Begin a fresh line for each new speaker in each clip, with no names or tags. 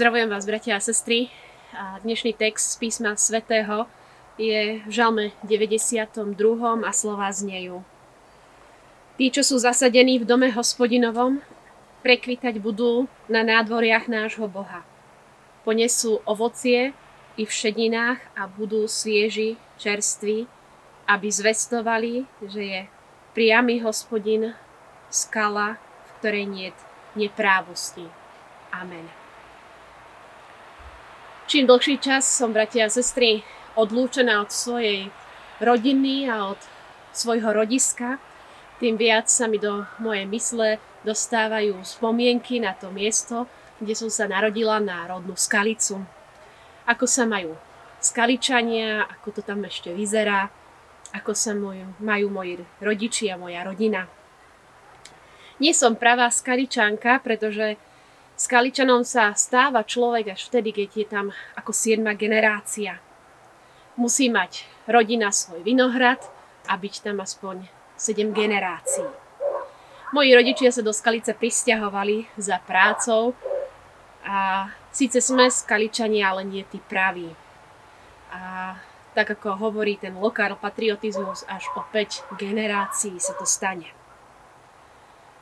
Pozdravujem vás, bratia a sestry. A dnešný text z písma svätého je v Žalme 92. a slova znejú. Tí, čo sú zasadení v dome hospodinovom, prekvitať budú na nádvoriach nášho Boha. Ponesú ovocie i v šedinách a budú svieži, čerství, aby zvestovali, že je priamy hospodin, skala, v ktorej nie neprávosti. Amen. Čím dlhší čas som, bratia a sestry, odlúčená od svojej rodiny a od svojho rodiska, tým viac sa mi do mojej mysle dostávajú spomienky na to miesto, kde som sa narodila na rodnú skalicu. Ako sa majú skaličania, ako to tam ešte vyzerá, ako sa majú moji rodičia, moja rodina. Nie som pravá skaličanka, pretože Skaličanom sa stáva človek až vtedy, keď je tam ako siedma generácia. Musí mať rodina svoj vinohrad a byť tam aspoň 7 generácií. Moji rodičia sa do Skalice pristahovali za prácou a síce sme Skaličani, ale nie tí praví. A tak ako hovorí ten lokál patriotizmus, až o 5 generácií sa to stane.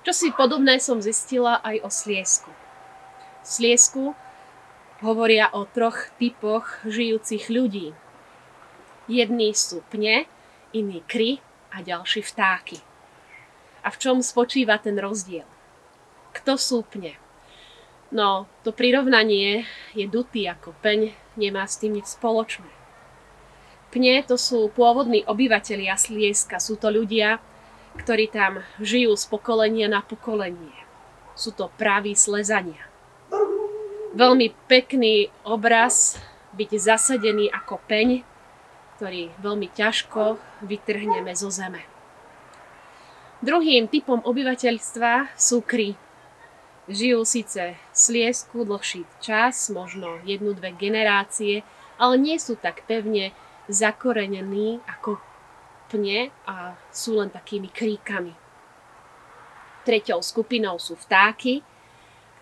Čo si podobné som zistila aj o Sliesku. Sliesku hovoria o troch typoch žijúcich ľudí. Jední sú pne, iní kry a ďalší vtáky. A v čom spočíva ten rozdiel? Kto sú pne? No, to prirovnanie je dutý ako peň, nemá s tým nič spoločné. Pne to sú pôvodní obyvatelia Slieska, sú to ľudia, ktorí tam žijú z pokolenia na pokolenie. Sú to praví slezania veľmi pekný obraz byť zasadený ako peň, ktorý veľmi ťažko vytrhneme zo zeme. Druhým typom obyvateľstva sú kry. Žijú síce Sliesku dlhší čas, možno jednu, dve generácie, ale nie sú tak pevne zakorenení ako pne a sú len takými kríkami. Treťou skupinou sú vtáky,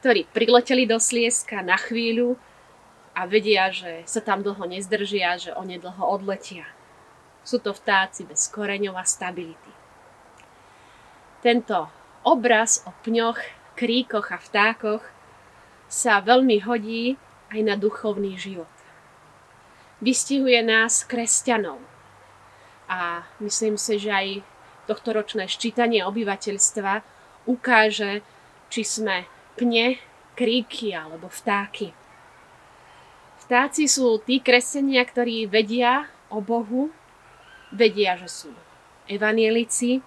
ktorí prileteli do Slieska na chvíľu a vedia, že sa tam dlho nezdržia, že onedlho odletia. Sú to vtáci bez koreňov a stability. Tento obraz o pňoch, kríkoch a vtákoch sa veľmi hodí aj na duchovný život. Vystihuje nás kresťanov. A myslím si, že aj tohtoročné ščítanie obyvateľstva ukáže, či sme pne, kríky alebo vtáky. Vtáci sú tí kresenia, ktorí vedia o Bohu, vedia, že sú evanielici,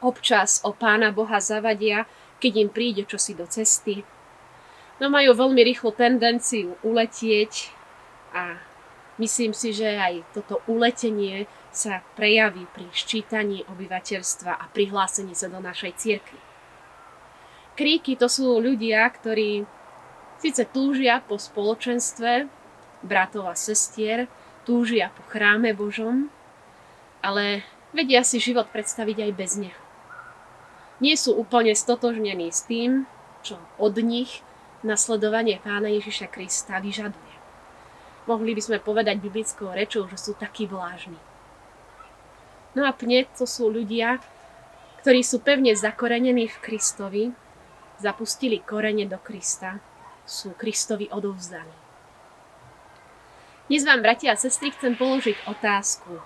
občas o Pána Boha zavadia, keď im príde čosi do cesty. No majú veľmi rýchlu tendenciu uletieť a myslím si, že aj toto uletenie sa prejaví pri ščítaní obyvateľstva a prihlásení sa do našej cirkvi. Kríky to sú ľudia, ktorí síce túžia po spoločenstve bratov a sestier, túžia po chráme Božom, ale vedia si život predstaviť aj bez neho. Nie sú úplne stotožnení s tým, čo od nich nasledovanie pána Ježiša Krista vyžaduje. Mohli by sme povedať biblickou rečou, že sú takí vlážni. No a pne to sú ľudia, ktorí sú pevne zakorenení v Kristovi zapustili korene do Krista, sú Kristovi odovzdaní. Dnes vám, bratia a sestry, chcem položiť otázku.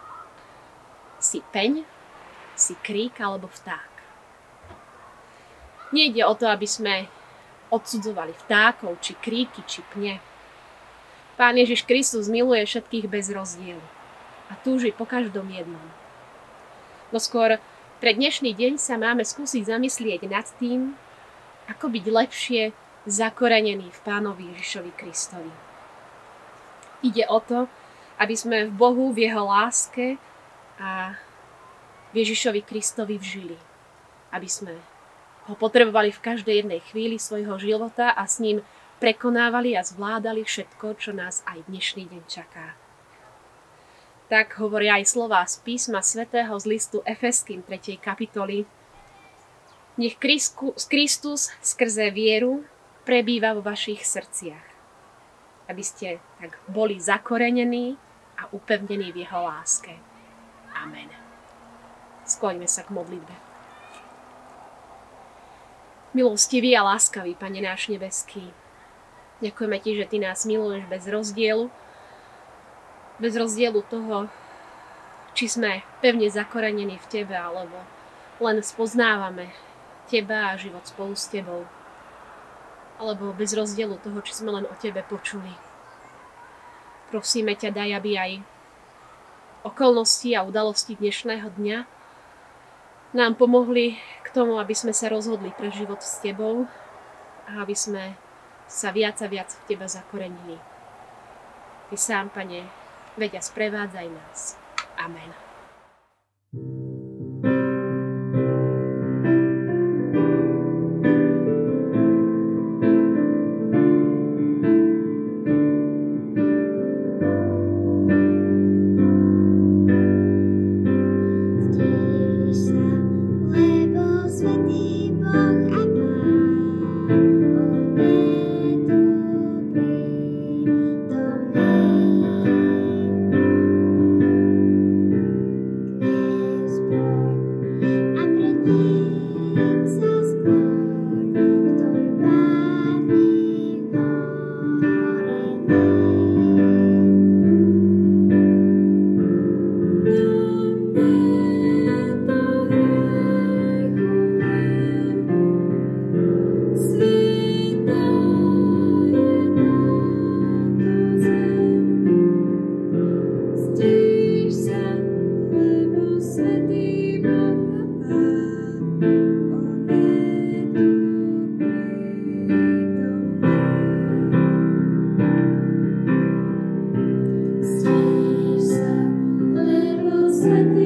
Si peň, si krík alebo vták? Nejde o to, aby sme odsudzovali vtákov, či kríky, či pne. Pán Ježiš Kristus miluje všetkých bez rozdielu a túži po každom jednom. No skôr pre dnešný deň sa máme skúsiť zamyslieť nad tým, ako byť lepšie zakorenený v Pánovi Ježišovi Kristovi. Ide o to, aby sme v Bohu, v Jeho láske a v Ježišovi Kristovi vžili. Aby sme ho potrebovali v každej jednej chvíli svojho života a s ním prekonávali a zvládali všetko, čo nás aj dnešný deň čaká. Tak hovoria aj slová z písma svätého z listu Efeským 3. kapitoly, nech Kristus skrze vieru prebýva vo vašich srdciach.
aby ste tak boli zakorenení a upevnení v jeho láske. Amen. Skloňme sa k modlitbe. Milostivý a láskavý, Pane náš nebeský, ďakujeme Ti, že Ty nás miluješ bez rozdielu, bez rozdielu toho, či sme pevne zakorenení v Tebe, alebo len spoznávame Teba a život spolu s Tebou. Alebo bez rozdielu toho, či sme len o Tebe počuli. Prosíme ťa, daj, aby aj okolnosti a udalosti dnešného dňa nám pomohli k tomu, aby sme sa rozhodli pre život s Tebou a aby sme sa viac a viac v Teba zakorenili. Ty sám, Pane, vedia sprevádzaj nás. Amen.
Christmas.